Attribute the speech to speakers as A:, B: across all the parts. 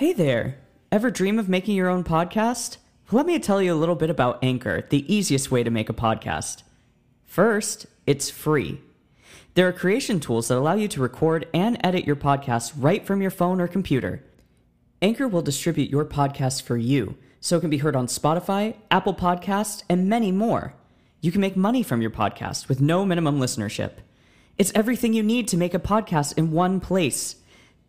A: Hey there! Ever dream of making your own podcast? Let me tell you a little bit about Anchor, the easiest way to make a podcast. First, it's free. There are creation tools that allow you to record and edit your podcast right from your phone or computer. Anchor will distribute your podcast for you, so it can be heard on Spotify, Apple Podcasts, and many more. You can make money from your podcast with no minimum listenership. It's everything you need to make a podcast in one place.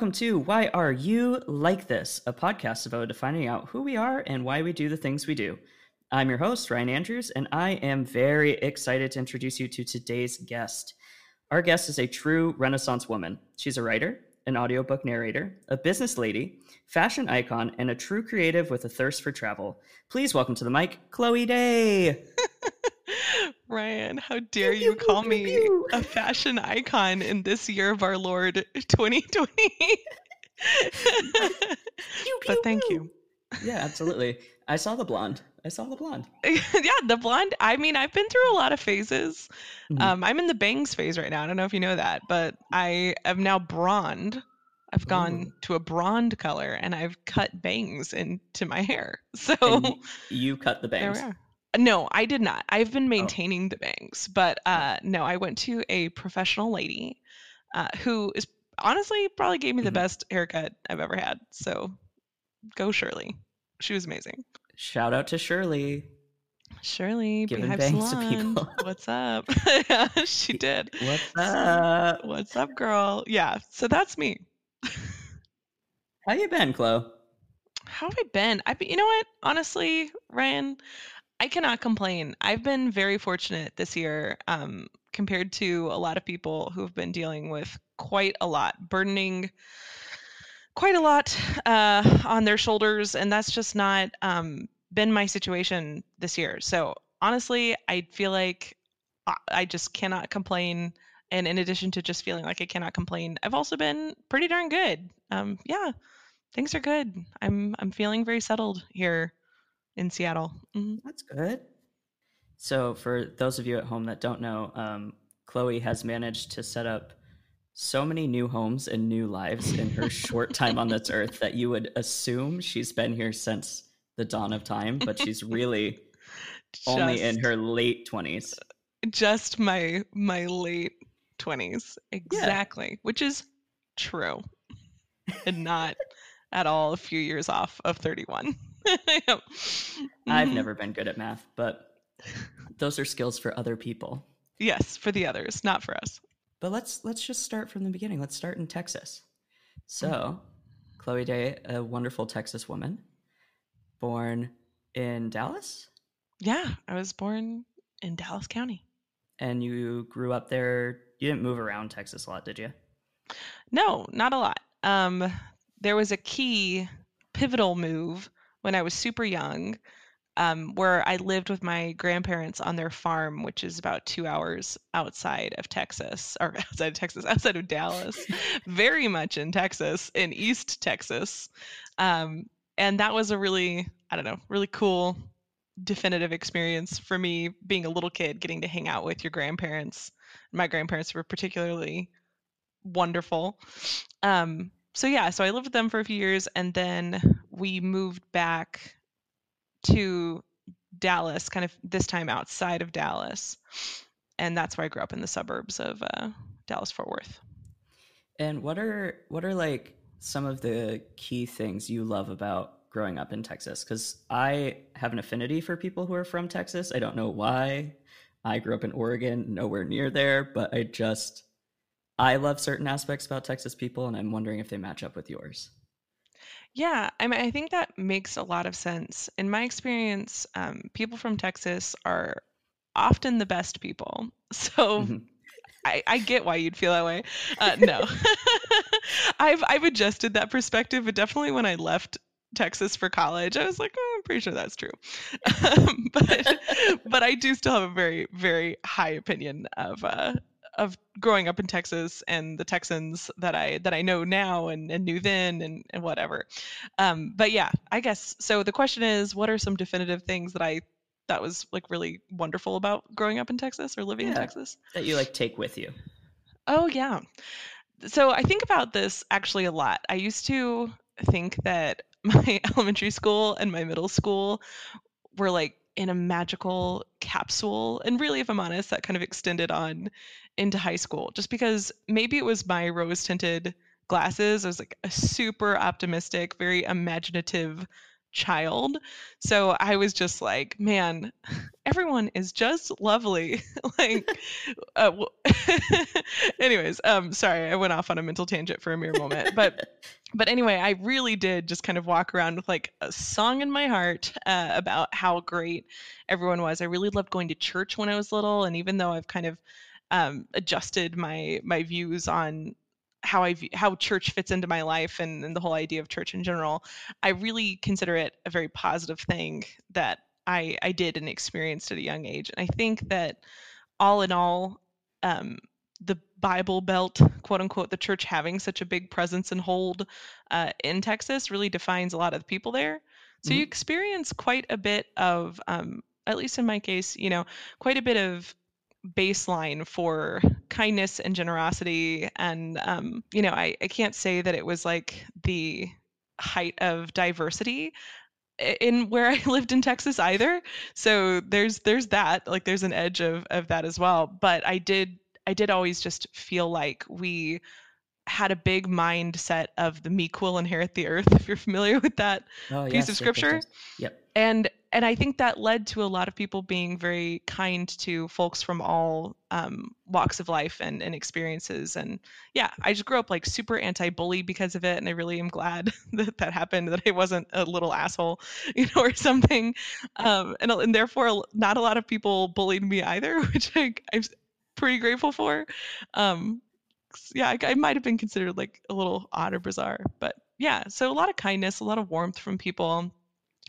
A: Welcome to Why Are You Like This, a podcast devoted to finding out who we are and why we do the things we do. I'm your host, Ryan Andrews, and I am very excited to introduce you to today's guest. Our guest is a true Renaissance woman. She's a writer, an audiobook narrator, a business lady, fashion icon, and a true creative with a thirst for travel. Please welcome to the mic, Chloe Day.
B: Ryan, how dare you call me a fashion icon in this year of our Lord 2020? but thank you.
A: Yeah, absolutely. I saw the blonde. I saw the blonde.
B: yeah, the blonde. I mean, I've been through a lot of phases.
A: Mhm.
B: Um, I'm in the bangs phase right now. I don't know if you know that, but I am now blonde. I've gone
A: Ooh.
B: to a blonde color and I've cut bangs into my hair. So
A: And you cut the
B: There
A: bangs.
B: No, I did not. I've
A: Oh.
B: been maintaining the bangs, but uh, no, I went to a professional lady uh, who is honestly probably gave me the
A: Mhm.
B: best haircut I've ever had. So go Shirley. She was amazing.
A: Shout out to Shirley.
B: Shirley,
A: Giving
B: Beehive
A: bangs to people.
B: What's up? she did.
A: What's up?
B: What's up, girl? Yeah. So that's me.
A: How you been, Chloe?
B: How have I been? I've been, you know what? Honestly, Ryan, I cannot complain. I've been very fortunate this year um, compared to a lot of people who have been dealing with quite a lot, burdening quite a lot uh, on their shoulders. And that's just not um, been my situation this year. So honestly, I feel like I- I just cannot complain. And in addition to just feeling like I cannot complain, I've also been pretty darn good. Um, yeah, things are good. I'm I'm feeling very settled here in Seattle. Mhm.
A: That's good. So, for those of you at home that don't know, um, Chloe has managed to set up so many new homes and new lives in her short time on this earth that you would assume she's been here since the dawn of time, but she's really only in her late 20s.
B: just my my late 20s exactly which is true and not at all a few years off of 31 Yep.
A: I've
B: Mhm.
A: never been good at math, but those are skills for other people.
B: yes for the others not for us
A: But let's let's just start from the beginning. Let's start in Texas. So, Chloe Day, a wonderful Texas woman, born in Dallas,
B: yeah i was born in dallas county
A: and you grew up there. You didn't move around Texas a lot, did you?
B: no not a lot um there was a key pivotal move when i was super young um, where I lived with my grandparents on their farm, which is about two hours outside of Texas, or outside of Texas, outside of Dallas, very much in Texas, in East Texas. Um, and that was a really, I don't know, really cool, definitive experience for me being a little kid, getting to hang out with your grandparents. My grandparents were particularly wonderful. Um, so yeah, so I lived with them for a few years, and then we moved back to Dallas, kind of this time outside of Dallas, and that's where I grew up in the suburbs of uh, Dallas Fort Worth.
A: And what are what are like some of the key things you love about growing up in Texas? Because I have an affinity for people who are from Texas. I don't know why. I grew up in Oregon, nowhere near there, but I just I love certain aspects about Texas people, and I'm wondering if they match up with yours.
B: Yeah, I mean, I think that makes a lot of sense. In my experience, um, people from Texas are often the best people. So
A: Mhm.
B: I, I get why you'd feel that way. Uh, no, I've I've adjusted that perspective, but definitely when I left Texas for college, I was like, oh, I'm pretty sure that's true. Um, but but I do still have a very very high opinion of uh, of growing up in Texas and the Texans that I that I know now and, and knew then and, and whatever. Um, but yeah, I guess so. The question is, what are some definitive things that I that was like really wonderful about growing up in Texas or living in Texas?
A: That you like take with you.
B: Oh, yeah. So I think about this actually a lot. I used to think that my elementary school and my middle school were like in a magical capsule. And really, if I'm honest, that kind of extended on into high school just because maybe it was my rose tinted glasses. I was like a super optimistic, very imaginative child. So I was just like, man, everyone is just lovely. like, uh, anyways, um, sorry, I went off on a mental tangent for a mere moment, but but anyway, I really did just kind of walk around with like a song in my heart uh, about how great everyone was. I really loved going to church when I was little, and even though I've kind of um, adjusted my my views on how I view, how church fits into my life and, and the whole idea of church in general, I really consider it a very positive thing that I I did and experienced at a young age. And I think that all in all, um, Bible Belt, quote unquote, the church having such a big presence and hold uh, in Texas really defines a lot of the people there. So you
A: Mhm.
B: experience quite a bit of, um, at least in my case, you know, quite a bit of baseline for kindness and generosity. And, um, you know, I, I can't say that it was like the height of diversity in where I lived in Texas either. So there's there's that like there's an edge of of that as well. But I did I did always just feel like we had a big mindset of the meek will inherit the earth if you're familiar with that
A: Oh,
B: piece
A: yes,
B: of
A: yes,
B: scripture
A: yes. Yep.
B: and and I think that led to a lot of people being very kind to folks from all um, walks of life and, and experiences. And yeah, I just grew up like super anti-bully because of it, and I really am glad that that happened. That I wasn't a little asshole, you know, or something. Um, and and therefore, not a lot of people bullied me either, which I, I'm pretty grateful for. Um, yeah, I, I might have been considered like a little odd or bizarre, but yeah. So a lot of kindness, a lot of warmth from people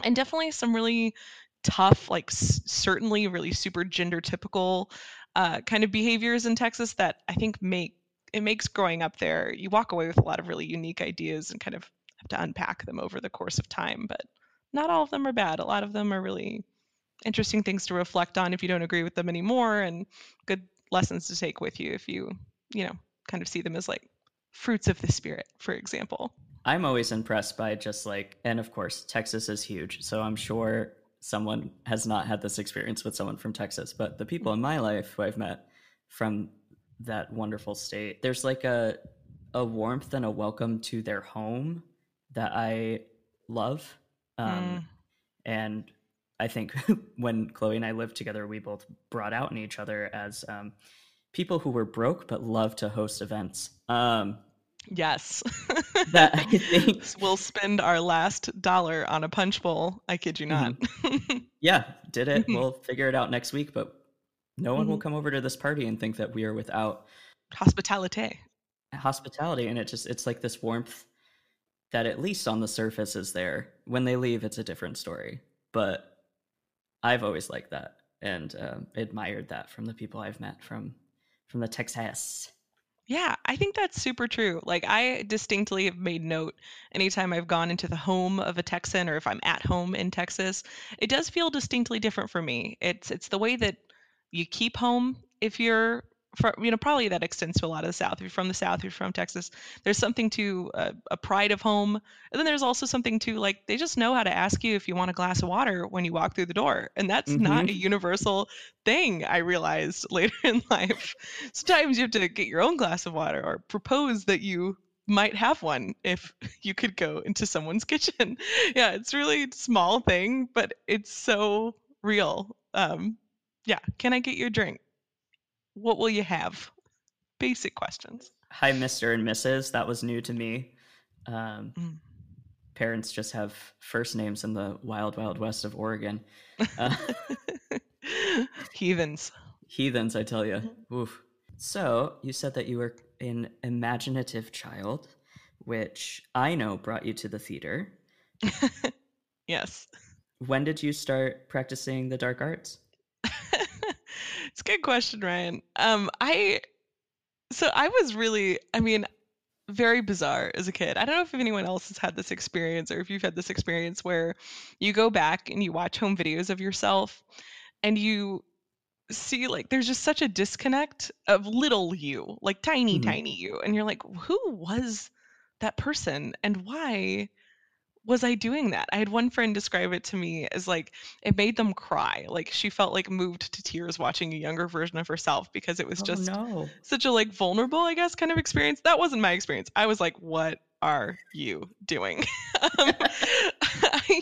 B: and definitely some really tough like s- certainly really super gender typical uh, kind of behaviors in texas that i think make it makes growing up there you walk away with a lot of really unique ideas and kind of have to unpack them over the course of time but not all of them are bad a lot of them are really interesting things to reflect on if you don't agree with them anymore and good lessons to take with you if you you know kind of see them as like fruits of the spirit for example
A: I'm always impressed by just like, and of course, Texas is huge. So I'm sure someone has not had this experience with someone from Texas, but the people in my life who I've met from that wonderful state, there's like a, a warmth and a welcome to their home that I love. Um, And I think when Chloe and I lived together, we both brought out in each other as um, people who were broke but love to host events. Um,
B: Yes.
A: That I think-
B: we'll spend our last dollar on a punch bowl. I kid you not.
A: yeah, did it. We'll figure it out next week, but no one will
B: Mhm.
A: come over to this party and think that we are without
B: Hospitality.
A: hospitality. And it just, it's like this warmth that at least on the surface is there. When they leave, it's a different story. But I've always liked that and um, admired that from the people I've met from from the Texas.
B: Yeah, I think that's super true. Like, I distinctly have made note anytime I've gone into the home of a Texan or if I'm at home in Texas, it does feel distinctly different for me. It's it's the way that you keep home if you're from, you know, probably that extends to a lot of the South. If you're from the South, if you're from Texas, there's something to uh, a pride of home. And then there's also something to like, they just know how to ask you if you want a glass of water when you walk through the door. And that's not a universal thing, I realized later in life. Sometimes you have to get your own glass of water or propose that you might have one if you could go into someone's kitchen. yeah, it's really a small thing, but it's so real. Um, yeah, can I get your drink? What will you have? Basic questions.
A: Hi, Mr. and Mrs. That was new to me. Um,
B: Mm.
A: Parents just have first names in the wild, wild west of Oregon. Uh,
B: Heathens.
A: heathens, I tell you. Oof. So, you said that you were an imaginative child, which I know brought you to the theater.
B: Yes.
A: When did you start practicing the dark arts?
B: It's a good question, Ryan. Um, I so I was really, I mean, very bizarre as a kid. I don't know if anyone else has had this experience or if you've had this experience where you go back and you watch home videos of yourself and you see like there's just such a disconnect of little you, like tiny,
A: Mhm.
B: tiny you. And you're like, who was that person and why was I doing that? I had one friend describe it to me as like it made them cry. Like she felt like moved to tears watching a younger version of herself because it was just
A: oh, no.
B: such a like vulnerable, I guess, kind of experience. That wasn't my experience. I was like, what are you doing? um, I,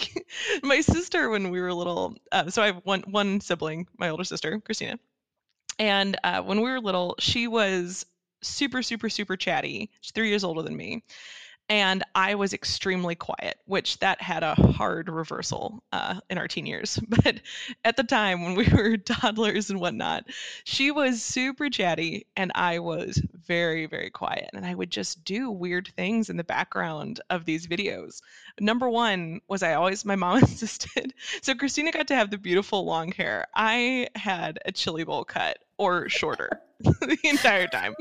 B: my sister, when we were little, uh, so I have one one sibling, my older sister, Christina, and uh, when we were little, she was super, super, super chatty. She's three years older than me. And I was extremely quiet, which that had a hard reversal uh, in our teen years. But at the time when we were toddlers and whatnot, she was super chatty and I was very, very quiet. And I would just do weird things in the background of these videos. Number one was I always, my mom insisted. So Christina got to have the beautiful long hair. I had a chili bowl cut or shorter the entire time.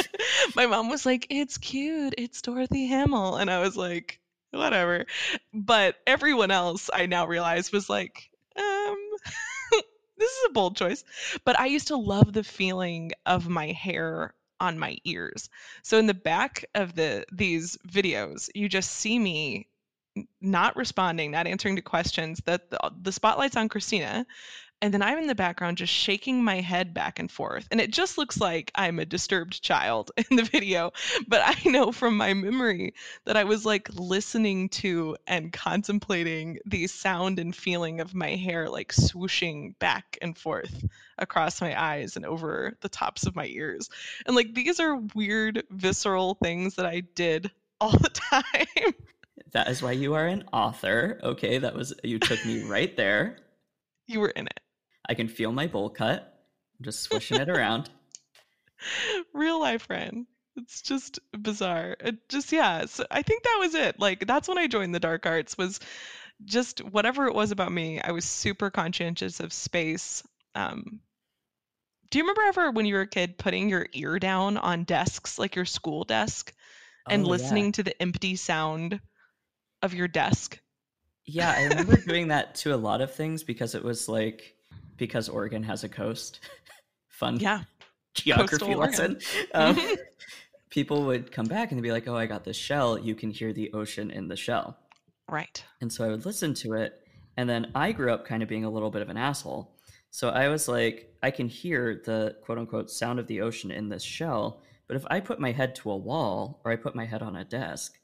B: my mom was like, it's cute. It's Dorothy Hamill. And I was like, whatever. But everyone else I now realize was like, um, this is a bold choice. But I used to love the feeling of my hair on my ears. So in the back of the these videos, you just see me not responding, not answering to questions. That the, the spotlight's on Christina, and then I'm in the background just shaking my head back and forth. And it just looks like I'm a disturbed child in the video. But I know from my memory that I was like listening to and contemplating the sound and feeling of my hair like swooshing back and forth across my eyes and over the tops of my ears. And like these are weird, visceral things that I did all the time.
A: That is why you are an author. Okay, that was you took me right there.
B: you were in it.
A: I can feel my bowl cut. I'm just swishing it around.
B: real life friend it's just bizarre it just yeah so i think that was it like that's when i joined the dark arts was just whatever it was about me i was super conscientious of space um do you remember ever when you were a kid putting your ear down on desks like your school desk and
A: Oh, yeah.
B: listening to the empty sound of your desk
A: Yeah, I remember doing that to a lot of things because it was like because Oregon has a coast. Fun
B: yeah
A: geography
B: Coastal
A: lesson. Um, people would come back and they'd be like, "Oh, I got this shell. You can hear the ocean in the shell."
B: right
A: And so I would listen to it. And then I grew up kind of being a little bit of an asshole. So I was like, I can hear the quote unquote sound of the ocean in this shell. But if I put my head to a wall or I put my head on a desk,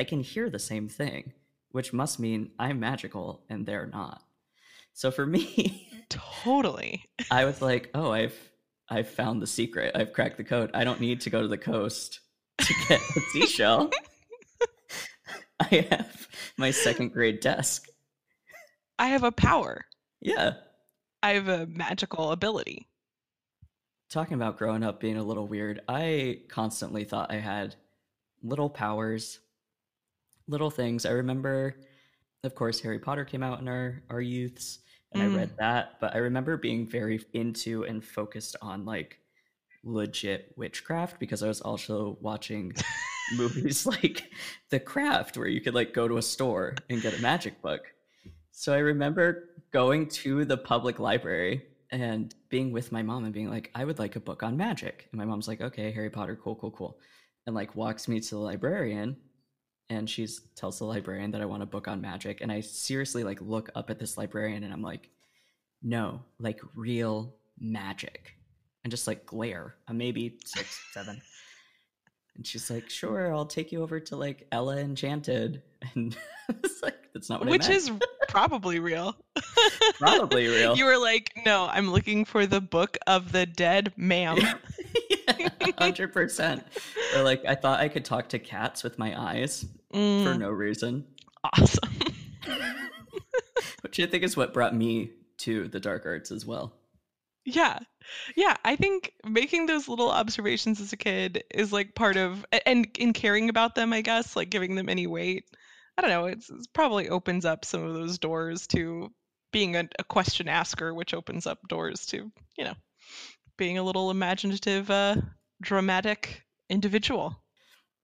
A: I can hear the same thing, which must mean I'm magical and they're not. So for me,
B: totally
A: I was like, oh, I've I've found the secret. I've cracked the code. I don't need to go to the coast to get a seashell. I have my second grade desk.
B: i have a power
A: Yeah.
B: i have a magical ability
A: Talking about growing up being a little weird, I constantly thought I had little powers, little things. I remember, of course, Harry Potter came out in our, our youths, and
B: Mm.
A: I read that. But I remember being very into and focused on like legit witchcraft because I was also watching movies like The Craft, where you could like go to a store and get a magic book. So I remember going to the public library and being with my mom and being like, I would like a book on magic. And my mom's like, okay, Harry Potter, cool, cool, cool. And like walks me to the librarian and she tells the librarian that I want a book on magic. And I seriously like look up at this librarian and I'm like, no, like real magic. And just like glare. I'm maybe six, seven. And she's like, sure, I'll take you over to like Ella Enchanted. And it's like, that's not what I
B: Which is probably real.
A: Probably real.
B: You were like, no, I'm looking for the book of the dead, ma'am.
A: hundred percent. Or like I thought I could talk to cats with my eyes for
B: Mm,
A: no reason,
B: awesome.
A: which I think is what brought me to the dark arts as well.
B: Yeah. Yeah, I think making those little observations as a kid is like part of and in caring about them, I guess, like giving them any weight. I don't know, it's, it's probably opens up some of those doors to being a, a question asker, which opens up doors to, you know, being a little imaginative, uh, dramatic individual.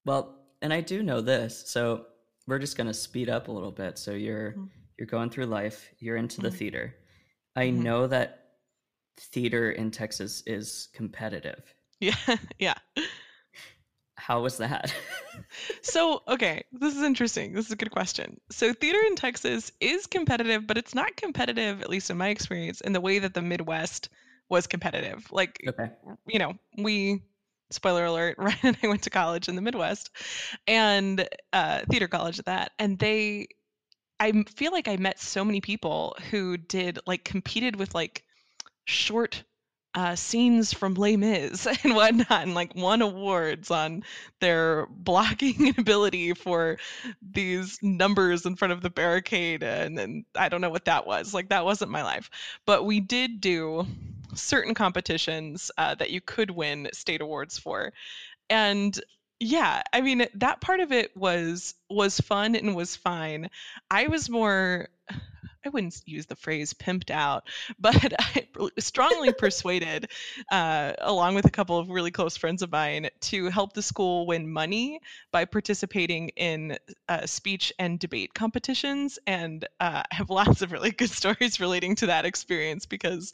A: Well, and I do know this, so we're just gonna speed up a little bit. So you're
B: Mhm.
A: you're going through life, you're into the
B: Mhm.
A: theater. I
B: Mhm.
A: know that theater in Texas is competitive.
B: Yeah, yeah.
A: How was that?
B: So, okay, this is interesting. This is a good question. So, theater in Texas is competitive, but it's not competitive, at least in my experience, in the way that the Midwest was competitive. Like,
A: okay.
B: you know, we, spoiler alert, Ryan and I went to college in the Midwest and uh, theater college at that. And they, I feel like I met so many people who did, like, competed with, like, short uh, scenes from Les Mis and whatnot, and like won awards on their blocking ability for these numbers in front of the barricade. And then I don't know what that was. Like that wasn't my life. But we did do certain competitions uh, that you could win state awards for, and yeah, I mean that part of it was was fun and was fine. I was more I wouldn't use the phrase pimped out, but I strongly persuaded, uh, along with a couple of really close friends of mine, to help the school win money by participating in uh, speech and debate competitions. And uh, I have lots of really good stories relating to that experience because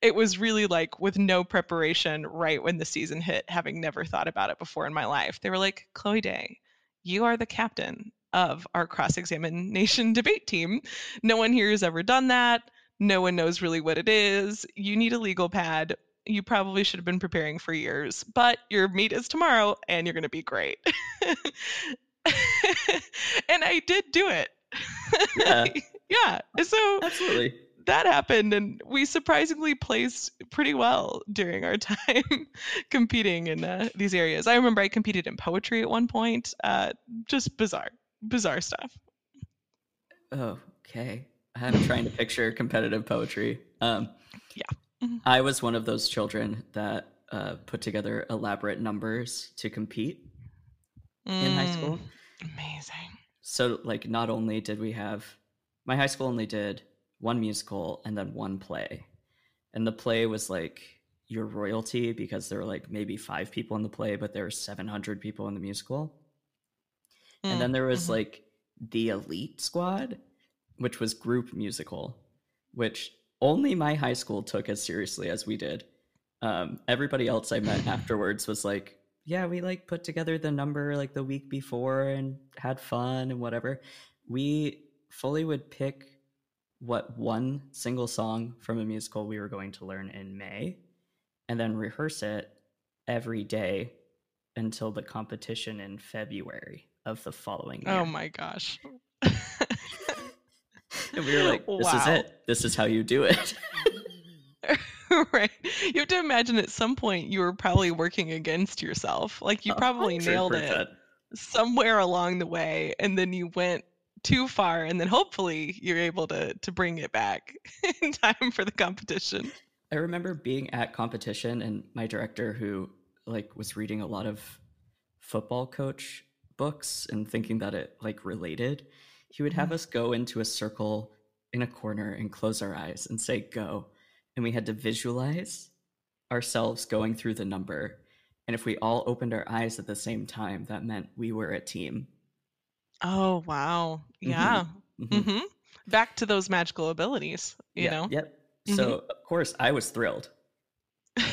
B: it was really like with no preparation right when the season hit, having never thought about it before in my life. They were like, Chloe Day, you are the captain of our cross examination debate team. No one here has ever done that. No one knows really what it is. You need a legal pad. You probably should have been preparing for years, but your meet is tomorrow and you're going to be great. and I did do it.
A: Yeah.
B: yeah. So
A: Absolutely.
B: That happened and we surprisingly placed pretty well during our time competing in uh, these areas i remember i competed in poetry at one point uh, just bizarre bizarre stuff oh,
A: Okay. I'm trying to picture competitive poetry. Um,
B: Yeah. Mhm.
A: I was one of those children that uh, put together elaborate numbers to compete in high school.
B: Mm, amazing
A: So, like, not only did we have my high school only did one musical and then one play, and the play was like your royalty because there were like maybe five people in the play, but there were 700 people in the musical. And then
B: Mm,
A: there was
B: mhm.
A: like the elite squad, which was group musical, which only my high school took as seriously as we did. Um, everybody else I met afterwards was like, yeah, we like put together the number like the week before and had fun and whatever. We fully would pick what one single song from a musical we were going to learn in May and then rehearse it every day until the competition in February of the following year.
B: oh my gosh
A: And we were like, this is it. This is how you do it.
B: right you have to imagine at some point you were probably working against yourself like you oh, probably nailed it somewhere along the way and then you went too far and then hopefully you're able to to bring it back in time for the competition
A: I remember being at competition and my director who like was reading a lot of football coach books and thinking that it like related. He would have mm-hmm. us go into a circle in a corner and close our eyes and say go. And we had to visualize ourselves going through the number. And if we all opened our eyes at the same time, that meant we were a team.
B: Oh, wow.
A: Mhm.
B: Yeah.
A: Mhm.
B: hmm Back to those magical abilities, you
A: Yeah,
B: know?
A: Yep.
B: Mhm.
A: So, of course, I was thrilled.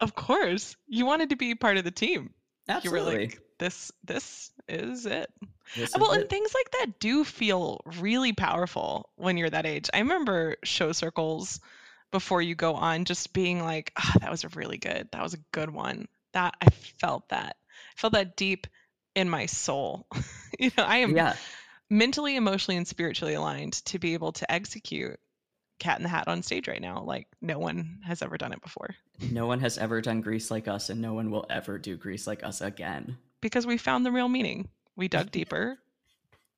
B: of course. You wanted to be part of the team.
A: Absolutely.
B: You were like, this this is it.
A: This
B: well,
A: is
B: and
A: it.
B: things like that do feel really powerful when you're that age. I remember show circles before you go on just being like, ah, that was a really good. That was a good one. That I felt that. I felt that deep in my soul. you know, I am
A: yeah.
B: mentally, emotionally, and spiritually aligned to be able to execute Cat in the Hat on stage right now. Like no one has ever done it before.
A: No one has ever done Grease like us, and no one will ever do Grease like us again.
B: Because we found the real meaning. We dug deeper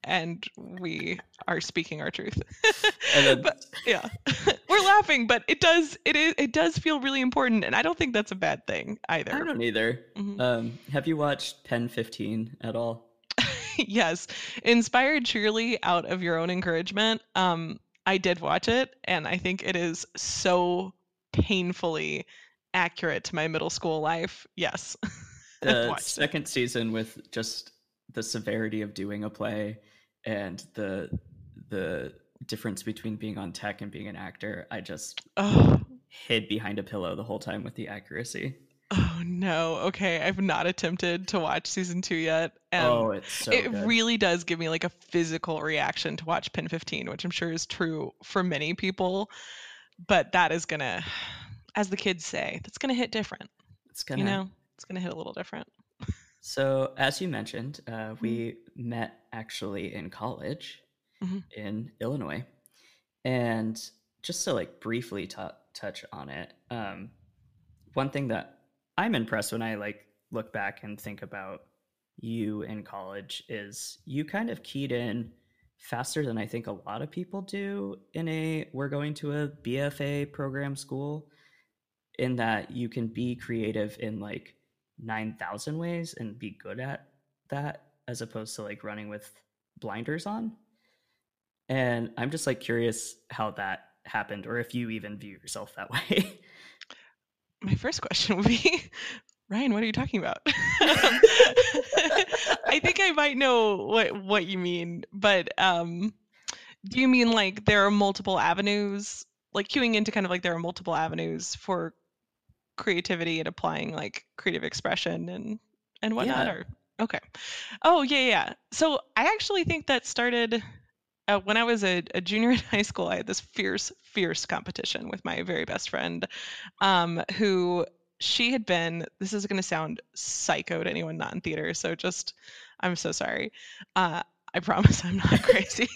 B: and we are speaking our truth.
A: And then-
B: but yeah. We're laughing, but it does it is it does feel really important and I don't think that's a bad thing either.
A: I don't either.
B: Mhm.
A: Um, have you watched Pen 15 at all?
B: yes. Inspired truly out of your own encouragement. Um, I did watch it, and I think it is so painfully accurate to my middle school life. Yes.
A: The
B: watched it.
A: second season with just the severity of doing a play and the the difference between being on tech and being an actor, I just
B: Oh,
A: hid behind a pillow the whole time with the accuracy.
B: oh no. Okay, I've not attempted to watch season two yet. And
A: oh, it's so
B: it
A: good.
B: really does give me like a physical reaction to watch Pen 15, which I'm sure is true for many people. But that is gonna, as the kids say, that's gonna hit different.
A: it's gonna
B: You know, it's gonna hit a little different.
A: So, as you mentioned, uh, we met actually in college
B: Mhm.
A: in Illinois. And just to like briefly t- touch on it, um, one thing that I'm impressed when I like look back and think about you in college is you kind of keyed in faster than I think a lot of people do in a we're going to a BFA program school in that you can be creative in like 9,000 ways and be good at that as opposed to like running with blinders on. And I'm just like curious how that happened or if you even view yourself that way.
B: My first question would be, Ryan, what are you talking about? I think I might know what what you mean, but um, do you mean like there are multiple avenues, like queuing into kind of like there are multiple avenues for creativity and applying like creative expression and and whatnot?
A: Yeah.
B: Or okay, oh yeah, yeah. So I actually think that started uh, when I was a, a junior in high school. I had this fierce, fierce competition with my very best friend, um, who she had been. This is going to sound psycho to anyone not in theater, so just I'm so sorry. Uh, I promise I'm not crazy,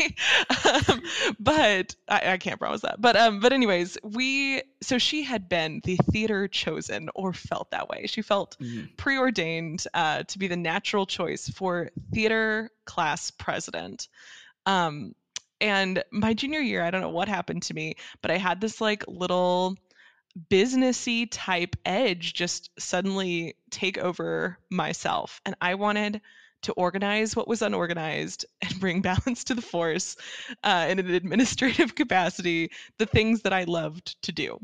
B: um, but I, I can't promise that. But um, but anyways, we so she had been the theater chosen or felt that way. She felt
A: Mhm.
B: preordained uh, to be the natural choice for theater class president. Um, and my junior year, I don't know what happened to me, but I had this like little businessy type edge just suddenly take over myself. And I wanted to organize what was unorganized and bring balance to the force uh, in an administrative capacity, the things that I loved to do.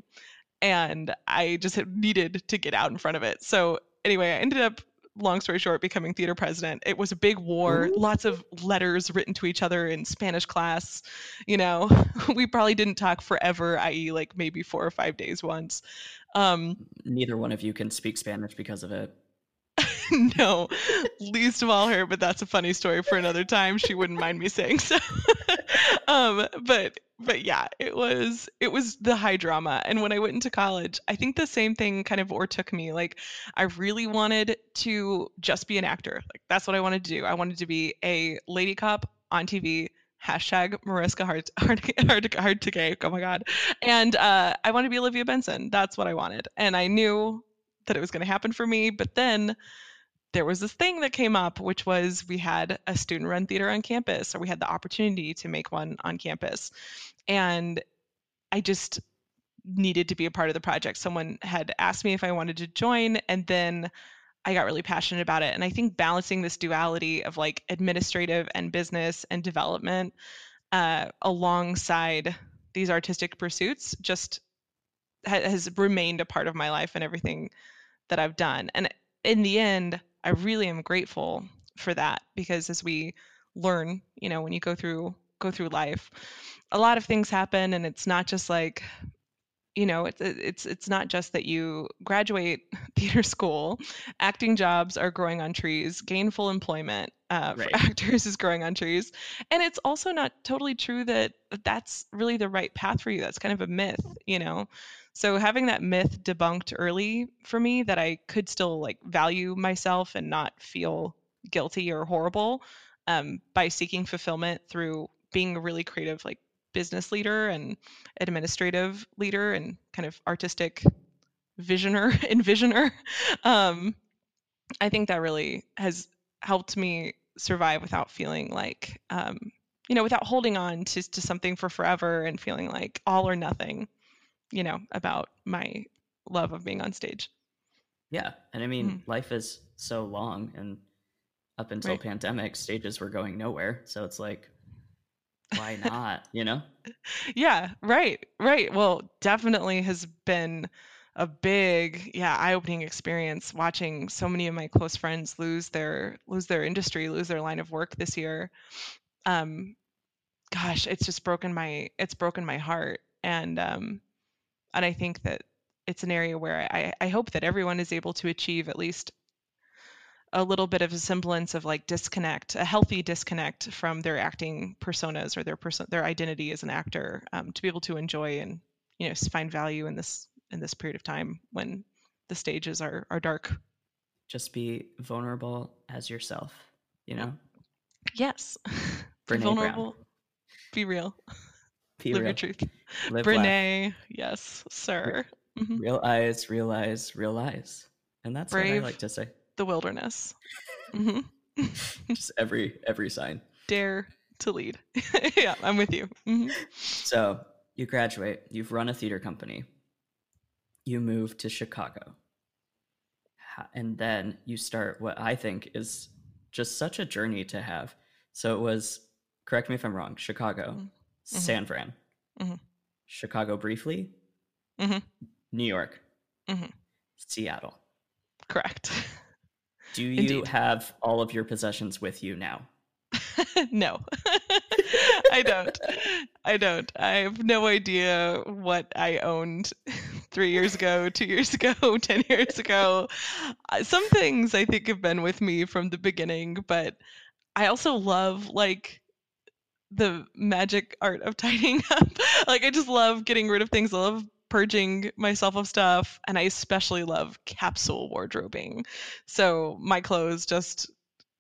B: And I just needed to get out in front of it. So, anyway, I ended up long story short, becoming theater president. It was a big war, lots of letters written to each other in Spanish class. You know, we probably didn't talk forever, i.e., like maybe four or five days once. Um,
A: Neither one of you can speak Spanish because of it.
B: No, least of all her, but that's a funny story for another time. She wouldn't mind me saying so. um, but but yeah, it was it was the high drama. And when I went into college, I think the same thing kind of overtook me. Like I really wanted to just be an actor. Like that's what I wanted to do. I wanted to be a lady cop on TV. Hashtag Mariska Hart Hart Hart Hargitay. Oh my god. And uh, I wanted to be Olivia Benson. That's what I wanted. And I knew that it was going to happen for me. But then there was this thing that came up, which was we had a student run theater on campus, or we had the opportunity to make one on campus. And I just needed to be a part of the project. Someone had asked me if I wanted to join, and then I got really passionate about it. And I think balancing this duality of like administrative and business and development uh, alongside these artistic pursuits just ha- has remained a part of my life and everything that I've done. And in the end, I really am grateful for that because as we learn, you know, when you go through go through life, a lot of things happen and it's not just like you know it's it's it's not just that you graduate theater school acting jobs are growing on trees gainful employment uh,
A: Right.
B: for actors is growing on trees and it's also not totally true that that's really the right path for you that's kind of a myth you know so having that myth debunked early for me that i could still like value myself and not feel guilty or horrible um, by seeking fulfillment through being a really creative like business leader and administrative leader and kind of artistic visioner envisioner um, i think that really has helped me survive without feeling like um, you know without holding on to, to something for forever and feeling like all or nothing you know about my love of being on stage
A: Yeah, and I mean, life is so long, and up until
B: Right.
A: pandemic, stages were going nowhere. So it's like, why not? You know?
B: yeah right right well definitely has been a big yeah eye-opening experience watching so many of my close friends lose their lose their industry lose their line of work this year um gosh it's just broken my it's broken my heart and um and i think that it's an area where i i hope that everyone is able to achieve at least a little bit of a semblance of like disconnect, a healthy disconnect from their acting personas or their person, their identity as an actor, um, to be able to enjoy and you know find value in this in this period of time when the stages are are dark.
A: Just be vulnerable as yourself, you know?
B: Yes, be
A: Brene Brown.
B: vulnerable, be real,
A: Be
B: live
A: real.
B: your truth.
A: Live.
B: Brene, yes, sir.
A: Real eyes, real eyes, real eyes. And that's what I like to say.
B: The wilderness. hmm
A: Just every every sign.
B: Dare to lead. yeah, I'm with you. hmm
A: So you graduate, you've run a theater company, you move to Chicago, and then you start what I think is just such a journey to have. So it was, correct me if I'm wrong, Chicago, San Fran,
B: Mhm.
A: Chicago briefly,
B: Mhm.
A: New York,
B: Mhm.
A: Seattle.
B: Correct.
A: Do you
B: Indeed.
A: have all of your possessions with you now?
B: no, I don't. I don't. I have no idea what I owned three years ago, two years ago, 10 years ago. Some things I think have been with me from the beginning, but I also love like the magic art of tidying up. like, I just love getting rid of things. I love purging myself of stuff. And I especially love capsule wardrobing. So my clothes just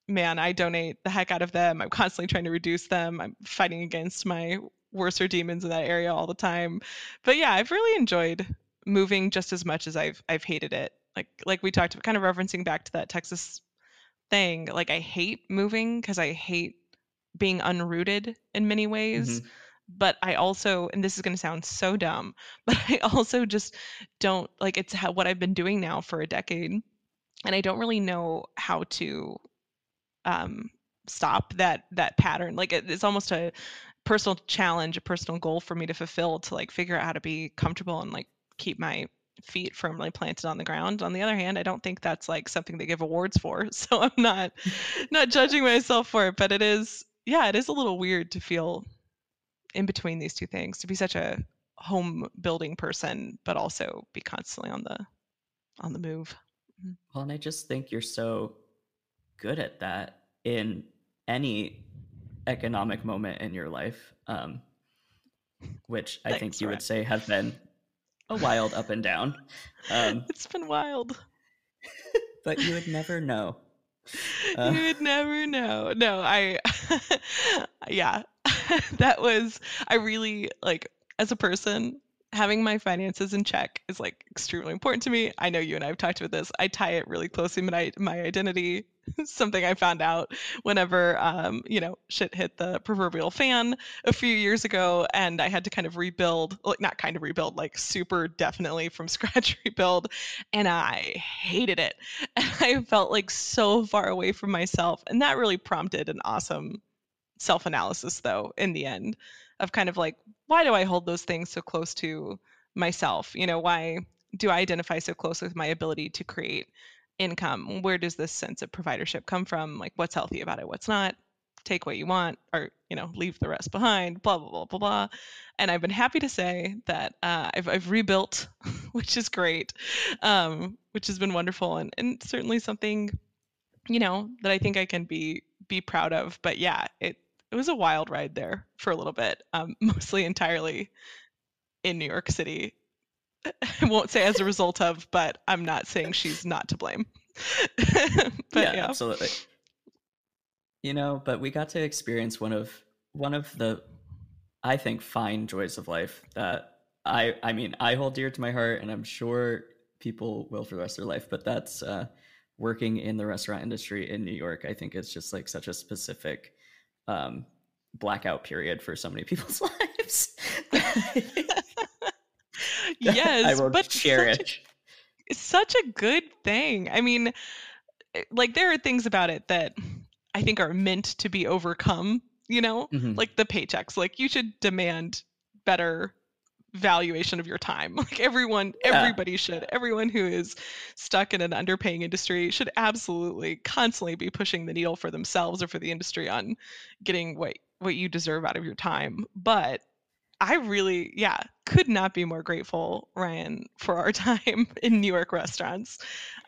B: man, I donate the heck out of them. I'm constantly trying to reduce them. I'm fighting against my worser demons in that area all the time. But yeah, I've really enjoyed moving just as much as I've I've hated it. Like like we talked about kind of referencing back to that Texas thing. Like I hate moving because I hate being unrooted in many ways. But I also, and this is going to sound so dumb, but I also just don't like it's how, what I've been doing now for a decade. And I don't really know how to um, stop that that pattern. Like it, it's almost a personal challenge, a personal goal for me to fulfill to like figure out how to be comfortable and like keep my feet firmly planted on the ground. On the other hand, I don't think that's like something they give awards for, so I'm not not judging myself for it. But it is, yeah, it is a little weird to feel in between these two things, to be such a home building person, but also be constantly on the on the move.
A: Well, and I just think you're so good at that in any economic moment in your life, um, which I think you would say have been a wild up and down. Um,
B: It's been wild.
A: but you would never know. Uh,
B: you would never know. No, I, yeah, that was, I really like, as a person, having my finances in check is like extremely important to me. I know you and I have talked about this. I tie it really closely to my, my identity something I found out whenever um, you know shit hit the proverbial fan a few years ago, and I had to kind of rebuild, like not kind of rebuild, like super definitely from scratch rebuild, and I hated it, and I felt like so far away from myself, and that really prompted an awesome self analysis though in the end of kind of like why do I hold those things so close to myself? You know, why do I identify so close with my ability to create income? Where does this sense of providership come from? Like, what's healthy about it? What's not? Take what you want, or you know, leave the rest behind. Blah blah blah blah blah. And I've been happy to say that uh, I've I've rebuilt, which is great, um, which has been wonderful, and and certainly something, you know, that I think I can be be proud of. But yeah, it it was a wild ride there for a little bit, um, mostly entirely in New York City. I won't say as a result of, but I'm not saying she's not to blame. but
A: yeah,
B: yeah,
A: absolutely. You know, but we got to experience one of one of the I think fine joys of life that I I mean I hold dear to my heart and I'm sure people will for the rest of their life, but that's uh working in the restaurant industry in New York. I think it's just like such a specific um blackout period for so many people's lives.
B: yes, but such a-
A: cherish.
B: it's such a good thing. I mean, eh, like there are things about it that I think are meant to be overcome, you know?
A: Mhm.
B: Like the paychecks. Like you should demand better valuation of your time. Like everyone
A: Yeah.
B: everybody should. Everyone who is stuck in an underpaying industry should absolutely constantly be pushing the needle for themselves or for the industry on getting what what you deserve out of your time. But I really, yeah, could not be more grateful, Ryan, for our time in New York restaurants.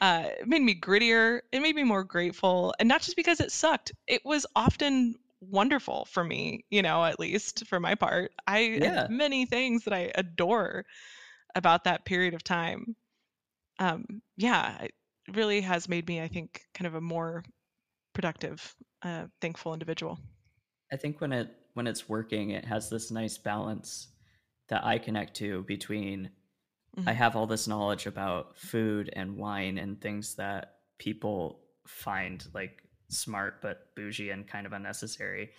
B: Uh, it made me grittier. It made me more grateful. And not just because it sucked, it was often wonderful for me, you know, at least for my part. I
A: Yeah.
B: have many things that I adore about that period of time. Um, yeah, it really has made me, I think, kind of a more productive, uh, thankful individual.
A: I think when it when it's working, it has this nice balance that I connect to between I
B: Mhm.
A: have all this knowledge about food and wine and things that people find like smart but bougie and kind of unnecessary.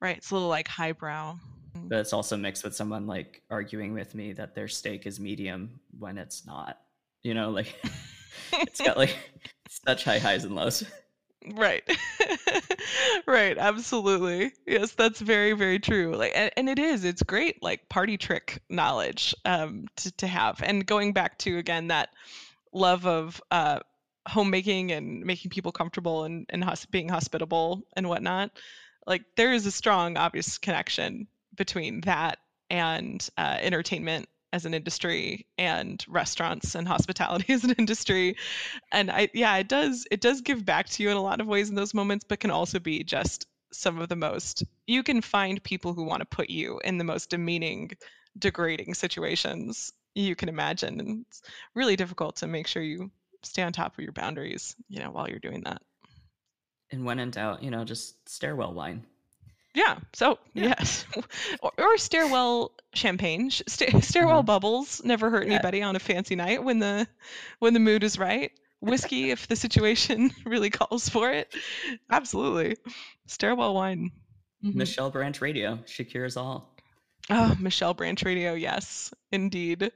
B: Right. It's a little like highbrow.
A: But it's also mixed with someone like arguing with me that their steak is medium when it's not. You know, like it's got like such high highs and lows.
B: Right. right. Absolutely. Yes, that's very, very true. Like, and, and it is. It's great, like party trick knowledge um, to to have. And going back to again that love of uh, homemaking and making people comfortable and and being hospitable and whatnot. Like there is a strong, obvious connection between that and uh, entertainment as an industry and restaurants and hospitality as an industry and i yeah it does it does give back to you in a lot of ways in those moments but can also be just some of the most you can find people who want to put you in the most demeaning degrading situations you can imagine and it's really difficult to make sure you stay on top of your boundaries you know while you're doing that
A: And when in doubt, you know, just stairwell wine.
B: Yeah so
A: Yeah.
B: yes or, or stairwell champagne Sh- sta- stairwell
A: Uh-huh.
B: bubbles never hurt
A: Yeah.
B: anybody on a fancy night when the when the mood is right whiskey if the situation really calls for it absolutely stairwell wine Mhm.
A: Michelle Branch Radio. She cures all.
B: oh michelle branch radio yes indeed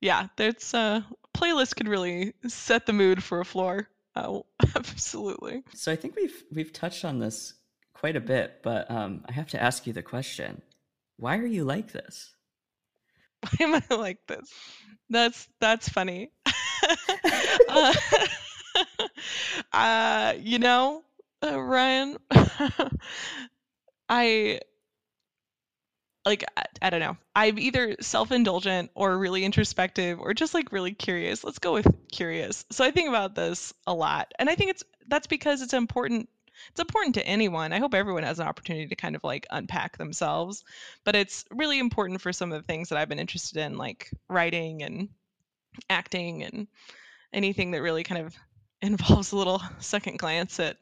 B: yeah there's uh playlist could really set the mood for a floor oh absolutely
A: So I think we've we've touched on this quite a bit, but um, I have to ask you the question: Why are you like this?
B: Why am I like this? That's that's funny. uh, uh, you know, uh, Ryan, I like I, I don't know. I'm either self-indulgent or really introspective or just like really curious. Let's go with curious. So I think about this a lot, and I think it's that's because it's important. It's important to anyone. I hope everyone has an opportunity to kind of like unpack themselves but it's really important for some of the things that I've been interested in, like writing and acting and anything that really kind of involves a little second glance at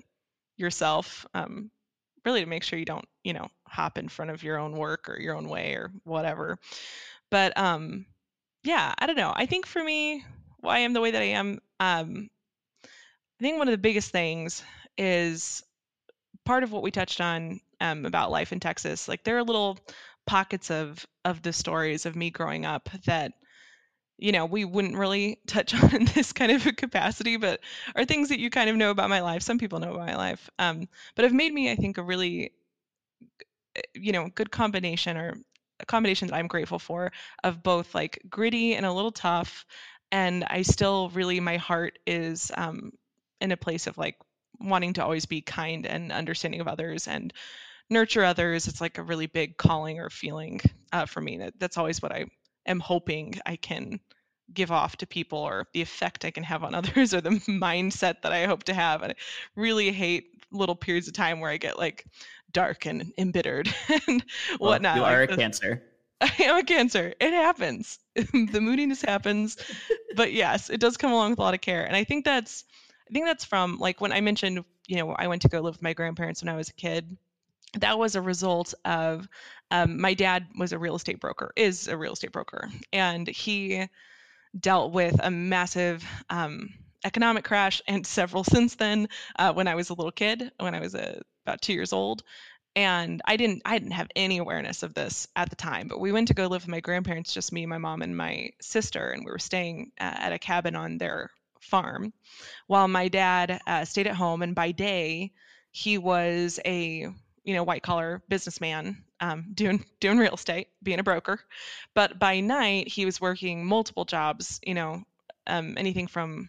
B: yourself. Um, really to make sure you don't, you know, hop in front of your own work or your own way or whatever. But um, yeah, I don't know. I think for me, why I am the way that I am, um, I think one of the biggest things is part of what we touched on um, about life in Texas. Like there are little pockets of of the stories of me growing up that you know we wouldn't really touch on in this kind of a capacity, but are things that you kind of know about my life. Some people know about my life, um, but have made me, I think, a really eh, you know good combination or a combination that I'm grateful for of both like gritty and a little tough. And I still really, my heart is um, in a place of like wanting to always be kind and understanding of others and nurture others. It's like a really big calling or feeling uh, for me. That, that's always what I am hoping I can give off to people or the effect I can have on others or the mindset that I hope to have. And I really hate little periods of time where I get like dark and embittered and
A: Well,
B: whatnot.
A: you
B: like
A: are a
B: the-
A: cancer.
B: I am a cancer. It happens. the moodiness happens. But yes, it does come along with a lot of care. And I think that's I think that's from like when I mentioned, you know, I went to go live with my grandparents when I was a kid. That was a result of um, my dad was a real estate broker, is a real estate broker, and he dealt with a massive um, economic crash and several since then uh, when I was a little kid, when I was uh, about two years old and I didn't I didn't have any awareness of this at the time. But we went to go live with my grandparents, just me, my mom, and my sister, and we were staying uh, at a cabin on their farm, while my dad uh, stayed at home. And by day, he was a you know white collar businessman um, doing doing real estate, being a broker. But by night, he was working multiple jobs. You know, um, anything from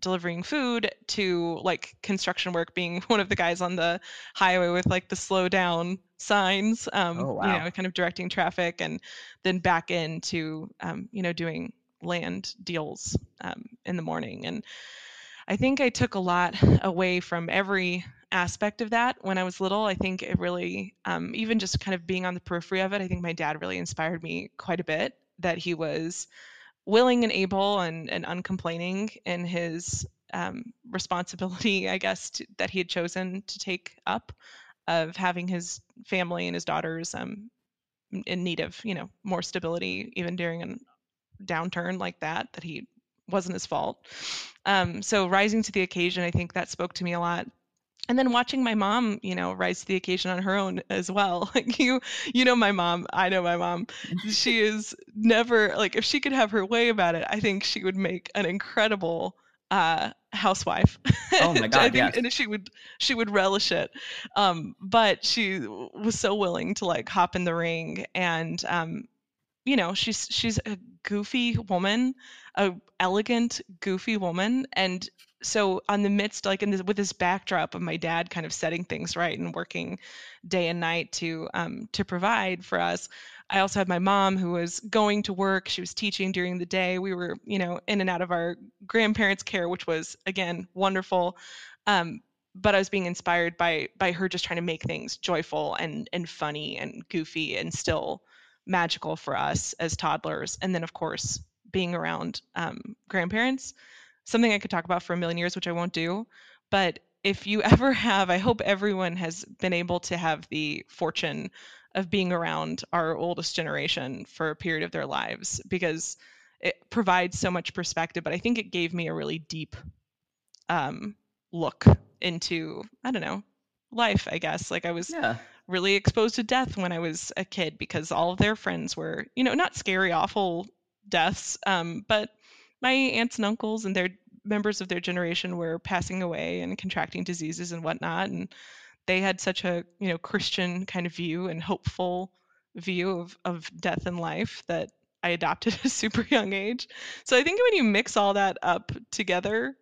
B: delivering food to like construction work being one of the guys on the highway with like the slow down signs um
A: Oh,
B: you know kind of directing traffic and then back into um you know doing land deals um, in the morning. And i think i took a lot away from every aspect of that when i was little. I think it really um, even just kind of being on the periphery of it i think my dad really inspired me quite a bit that he was willing and able and, and uncomplaining in his um, responsibility, I guess, to, that he had chosen to take up of having his family and his daughters um, in- need of, you know, more stability, even during a downturn like that, that he wasn't his fault. Um, so rising to the occasion, I think that spoke to me a lot. And then watching my mom, you know, rise to the occasion on her own as well. Like you, you know, my mom. I know my mom she is never like if she could have her way about it i think she would make an incredible uh housewife
A: Oh my God,
B: think-
A: yes.
B: and she would she would relish it um but she was so willing to like hop in the ring and um you know she's she's a goofy woman a elegant goofy woman and so on the midst like in this with this backdrop of my dad kind of setting things right and working day and night to um to provide for us I also had my mom who was going to work. She was teaching during the day. We were, you know, in and out of our grandparents' care, which was again wonderful. Um, but I was being inspired by by her just trying to make things joyful and and funny and goofy and still magical for us as toddlers. And then of course being around um, grandparents, something I could talk about for a million years, which I won't do. But if you ever have, I hope everyone has been able to have the fortune of being around our oldest generation for a period of their lives because it provides so much perspective. But I think it gave me a really deep um, look into, I don't know, life, I guess. Like I was
A: Yeah.
B: Really exposed to death when I was a kid because all of their friends were, you know, not scary, awful deaths, um, but my aunts and uncles and their members of their generation were passing away and contracting diseases and whatnot, and they had such a, you know, Christian kind of view and hopeful view of of death and life that I adopted at a super young age. So I think when you mix all that up together,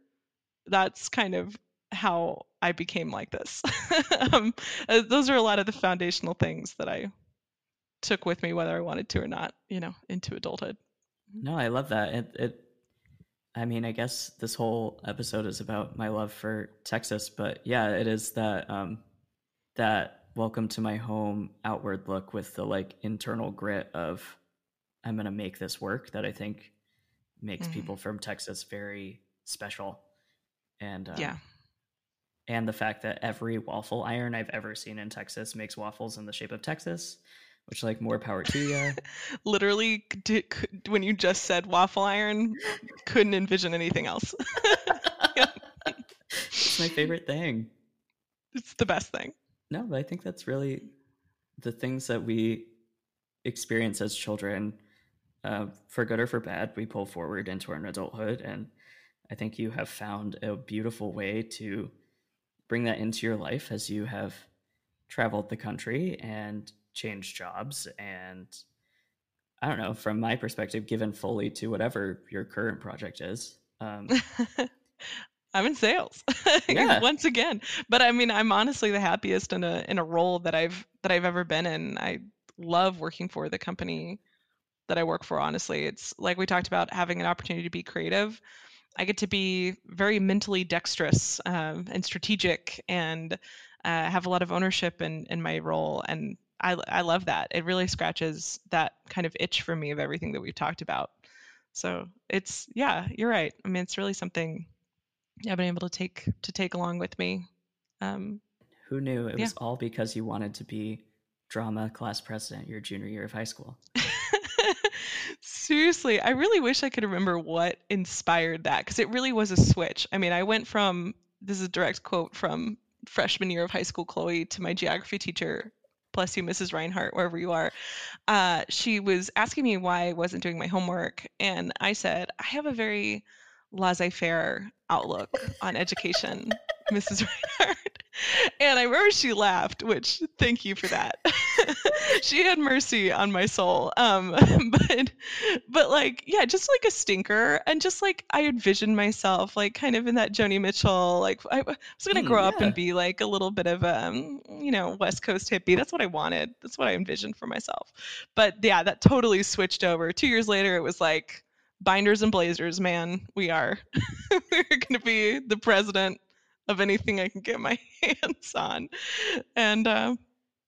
B: that's kind of how I became like this. um, uh, those are a lot of the foundational things that I took with me, whether I wanted to or not, you know, into adulthood.
A: No, I love that. It, it I mean, I guess this whole episode is about my love for Texas, but yeah, it is that um that welcome to my home outward look with the like internal grit of I'm going to make this work that I think makes
B: Mhm.
A: people from Texas very special. And um,
B: Yeah.
A: And the fact that every waffle iron I've ever seen in Texas makes waffles in the shape of Texas, which like more power to you.
B: Literally, d- when you just said waffle iron, couldn't envision anything else.
A: it's my favorite thing.
B: It's the best thing.
A: No, but I think that's really the things that we experience as children, uh, for good or for bad, we pull forward into our adulthood. And I think you have found a beautiful way to bring that into your life as you have traveled the country and changed jobs and I don't know, from my perspective, given fully to whatever your current project is. Um,
B: I'm in sales
A: Yeah.
B: once again. But I mean, I'm honestly the happiest in a in a role that I've that I've ever been in. I love working for the company that I work for. Honestly, it's like we talked about having an opportunity to be creative. I get to be very mentally dexterous um, and strategic, and uh, have a lot of ownership in in my role. And I I love that. It really scratches that kind of itch for me of everything that we've talked about. So it's yeah, you're right. I mean, it's really something I've been able to take to take along with me. Um,
A: who knew it
B: Yeah.
A: was all because you wanted to be drama class president your junior year of high school?
B: Seriously, I really wish I could remember what inspired that because it really was a switch. I mean, I went from this is a direct quote from freshman year of high school Chloe to my geography teacher, bless you, Mrs. Reinhardt, wherever you are. Uh, she was asking me why I wasn't doing my homework, and I said, I have a very laissez faire outlook on education, Mrs. Reinhardt. And I remember she laughed, which thank you for that. she had mercy on my soul. Um, but but like yeah, just like a stinker, and just like I envisioned myself like kind of in that Joni Mitchell. Like I was gonna
A: Mm,
B: grow up and be like a little bit of a um, you know West Coast hippie. That's what I wanted. That's what I envisioned for myself. But yeah, that totally switched over. Two years later, it was like binders and blazers, man. We are we're gonna be the president of anything I can get my hands on. And uh,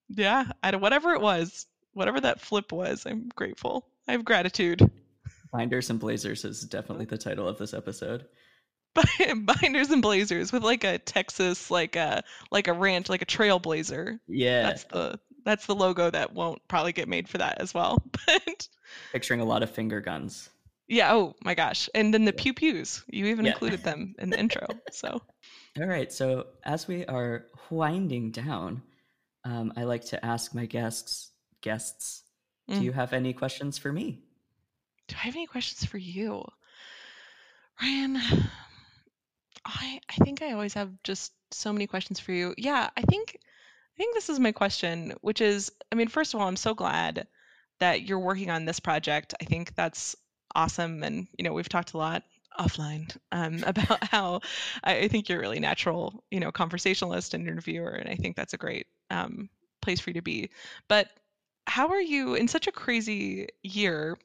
B: yeah, I, whatever it was, whatever that flip was, I'm grateful. I have gratitude.
A: Binders and Blazers is definitely the title of this episode.
B: Binders and blazers with like a Texas, like a like a ranch, like a trailblazer.
A: Yeah,
B: That's the that's the logo that won't probably get made for that as well. But
A: picturing a lot of finger guns.
B: yeah, oh my gosh. And then the pew pews. You even
A: Yeah.
B: included them in the intro. So
A: All right, so as we are winding down, um, I like to ask my guests guests,
B: Mm.
A: do you have any questions for me?
B: Do I have any questions for you? Ryan, I I think I always have just so many questions for you. Yeah, I think I think this is my question, which is, I mean, first of all, I'm so glad that you're working on this project. I think that's awesome, and you know, we've talked a lot offline um, about how I, think you're really natural, you know, conversationalist and interviewer, and I think that's a great um, place for you to be. But how are you in such a crazy year?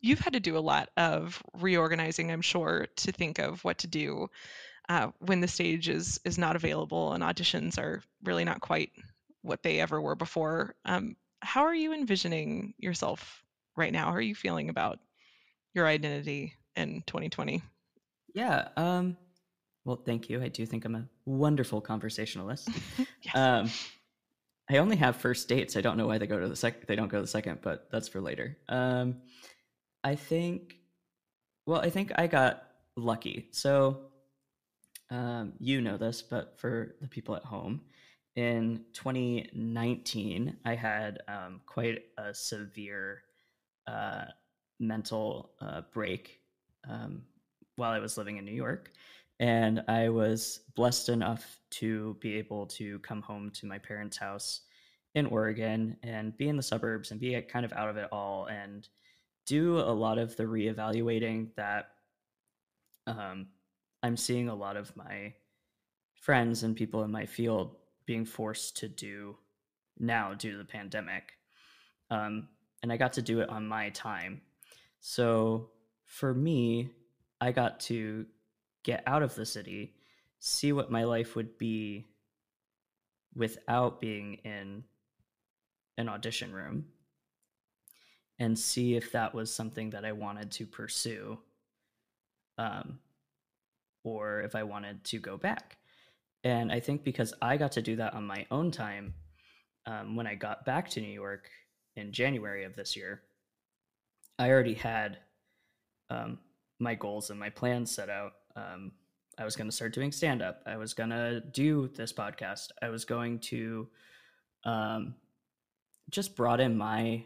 B: You've had to do a lot of reorganizing, I'm sure, to think of what to do uh, when the stage is is not available and auditions are really not quite what they ever were before. Um, how are you envisioning yourself right now? How are you feeling about your identity in 2020?
A: Yeah. Um, well, thank you. I do think I'm a wonderful conversationalist.
B: Yes.
A: Um, I only have first dates. I don't know why they go to the second. They don't go to the second, but that's for later. Um, I think. Well, I think I got lucky. So, um, you know this, but for the people at home, in 2019, I had um, quite a severe uh, mental uh, break um, while I was living in New York. And I was blessed enough to be able to come home to my parents' house in Oregon and be in the suburbs and be kind of out of it all and do a lot of the reevaluating that um, I'm seeing a lot of my friends and people in my field being forced to do now due to the pandemic. Um, and I got to do it on my time. So for me, I got to get out of the city, see what my life would be without being in an audition room, and see if that was something that I wanted to pursue, um, or if I wanted to go back. And I think because I got to do that on my own time, um, when I got back to New York in January of this year, I already had um, my goals and my plans set out um, I was going to start doing stand up. I was going to do this podcast. I was going to um, just broaden my,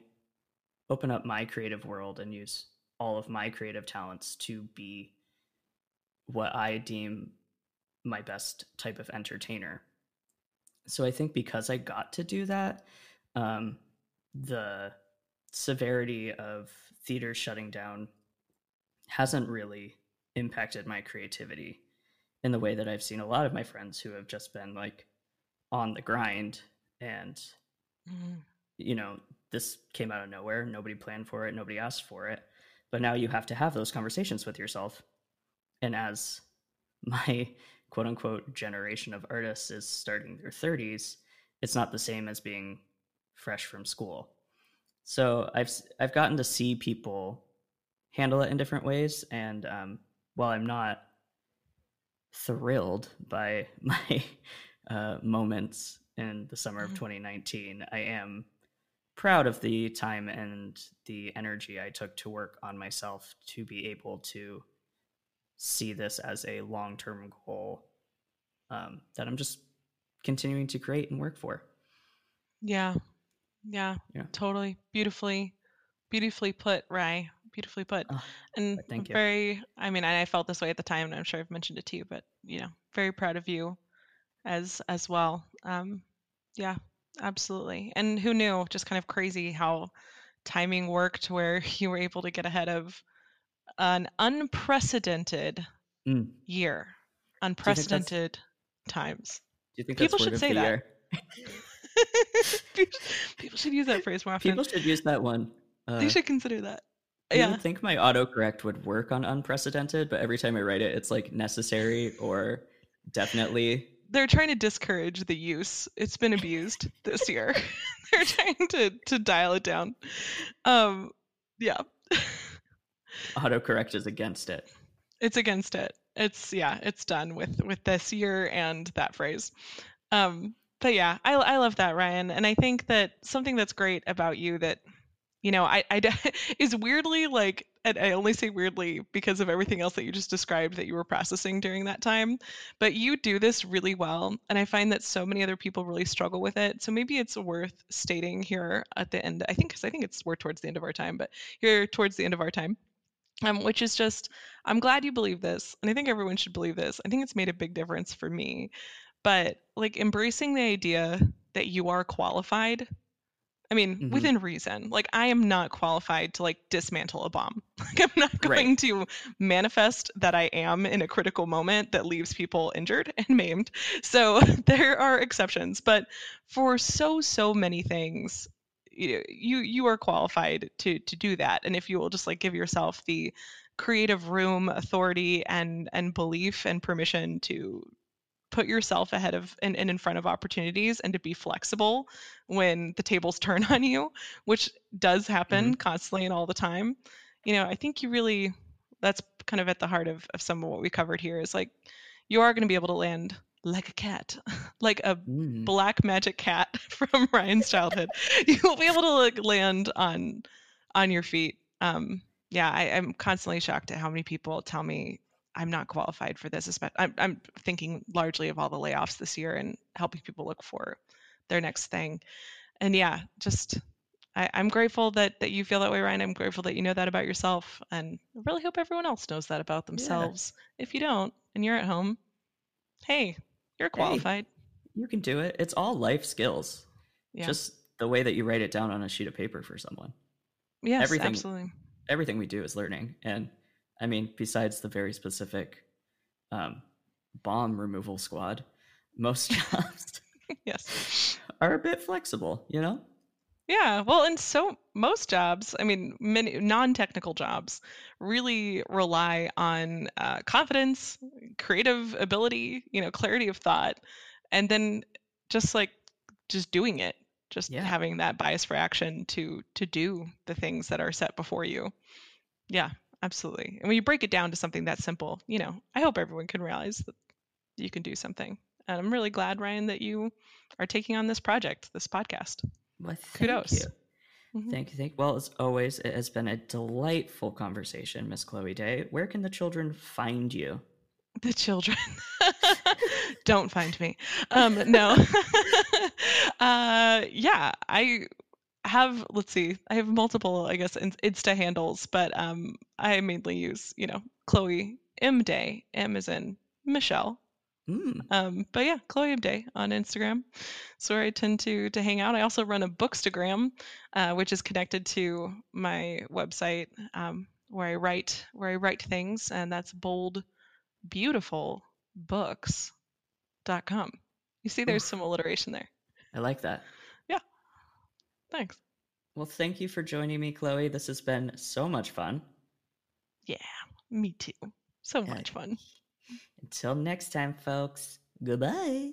A: open up my creative world and use all of my creative talents to be what I deem my best type of entertainer. So I think because I got to do that, um, the severity of theater shutting down hasn't really impacted my creativity in the way that I've seen a lot of my friends who have just been like on the grind and
B: Mhm.
A: you know this came out of nowhere. Nobody planned for it. Nobody asked for it. But now you have to have those conversations with yourself. And as my quote unquote generation of artists is starting their 30s it's not the same as being fresh from school. So i've i've gotten to see people handle it in different ways and um, while i'm not thrilled by my uh, moments in the summer of
B: Mhm.
A: 2019 i am proud of the time and the energy i took to work on myself to be able to see this as a long-term goal um, that i'm just continuing to create and work for
B: Yeah. Yeah.
A: Yeah.
B: Totally. Beautifully, beautifully put, Rye. Beautifully put.
A: Oh,
B: and
A: thank you.
B: very, I mean, I felt this way at the time, and I'm sure I've mentioned it to you, but, you know, very proud of you as as well. Um, yeah, absolutely. And who knew? Just kind of crazy how timing worked where you were able to get ahead of an unprecedented
A: Mm.
B: year, unprecedented times.
A: do you think
B: People
A: that's
B: should say that. people should use that phrase more often.
A: people should use that one uh,
B: they should consider that.
A: You
B: Yeah.
A: would think my autocorrect would work on unprecedented, but every time I write it, it's like necessary or definitely.
B: They're trying to discourage the use. It's been abused this year. They're trying to to dial it down. Um yeah.
A: Autocorrect is against it.
B: it's against it. It's yeah, it's done with with this year and that phrase. Um, but yeah, I I love that Ryan, and I think that something that's great about you that you know I I is weirdly like and I only say weirdly because of everything else that you just described that you were processing during that time. But you do this really well, and I find that so many other people really struggle with it. So maybe it's worth stating here at the end. I think because I think it's we're towards the end of our time, but here towards the end of our time um, which is just i'm glad you believe this and i think everyone should believe this i think it's made a big difference for me but like embracing the idea that you are qualified i mean
A: Mhm.
B: within reason. Like i am not qualified to like dismantle a bomb. Like i'm not
A: Right.
B: going to manifest that i am in a critical moment that leaves people injured and maimed. So there are exceptions. But for so so many things you you you are qualified to to do that. And if you will just like give yourself the creative room authority and and belief and permission to put yourself ahead of and, and in front of opportunities and to be flexible when the tables turn on you which does happen constantly and all the time you know i think you really that's kind of at the heart of, of some of what we covered here is like you are going to be able to land like a cat like a
A: Mm.
B: black magic cat from Ryan's childhood. You'll be able to like land on on your feet. Um, yeah, I, I'm constantly shocked at how many people tell me I'm not qualified for this. I'm, I'm thinking largely of all the layoffs this year and helping people look for their next thing. And yeah, just I, I'm grateful that that you feel that way, Ryan. I'm grateful that you know that about yourself, and I really hope everyone else knows that about themselves. If you don't, and you're at home, hey, you're qualified.
A: You can do it. It's all life skills.
B: Yeah.
A: Just the way that you write it down on a sheet of paper for someone.
B: yes,
A: everything-
B: absolutely.
A: Everything we do is learning. And I mean, besides the very specific um, bomb removal squad, most jobs
B: yes.
A: are a bit flexible, you know?
B: Yeah, well, and so most jobs, I mean, many non-technical jobs really rely on uh, confidence, creative ability, you know, clarity of thought, and then just like just doing it, just
A: Yeah.
B: having that bias for action to to do the things that are set before you. Yeah, absolutely. And when you break it down to something that simple, you know, I hope everyone can realize that you can do something. And I'm really glad, Ryan, that you are taking on this project, this podcast.
A: Well, thank
B: Kudos.
A: you.
B: Mhm.
A: Thank you. Thank Well, as always, it has been a delightful conversation, Miss Chloe Day. Where can the children find you?
B: The children. Don't find me. Um, no. uh, yeah, I have. Let's see. I have multiple, I guess, Insta handles, but um, I mainly use, you know, Chloe M Day. M is in Michelle.
A: Mm.
B: Um, but yeah, Chloe M Day on Instagram. So where I tend to to hang out. I also run a Bookstagram, uh, which is connected to my website, um, where I write where I write things, and that's bold, beautiful books.com. You see, there's some alliteration there.
A: I like that.
B: Thanks.
A: Well, thank you for joining me, Chloe. This has been so much fun.
B: Yeah, me too. So much fun.
A: Until next time, folks. Goodbye.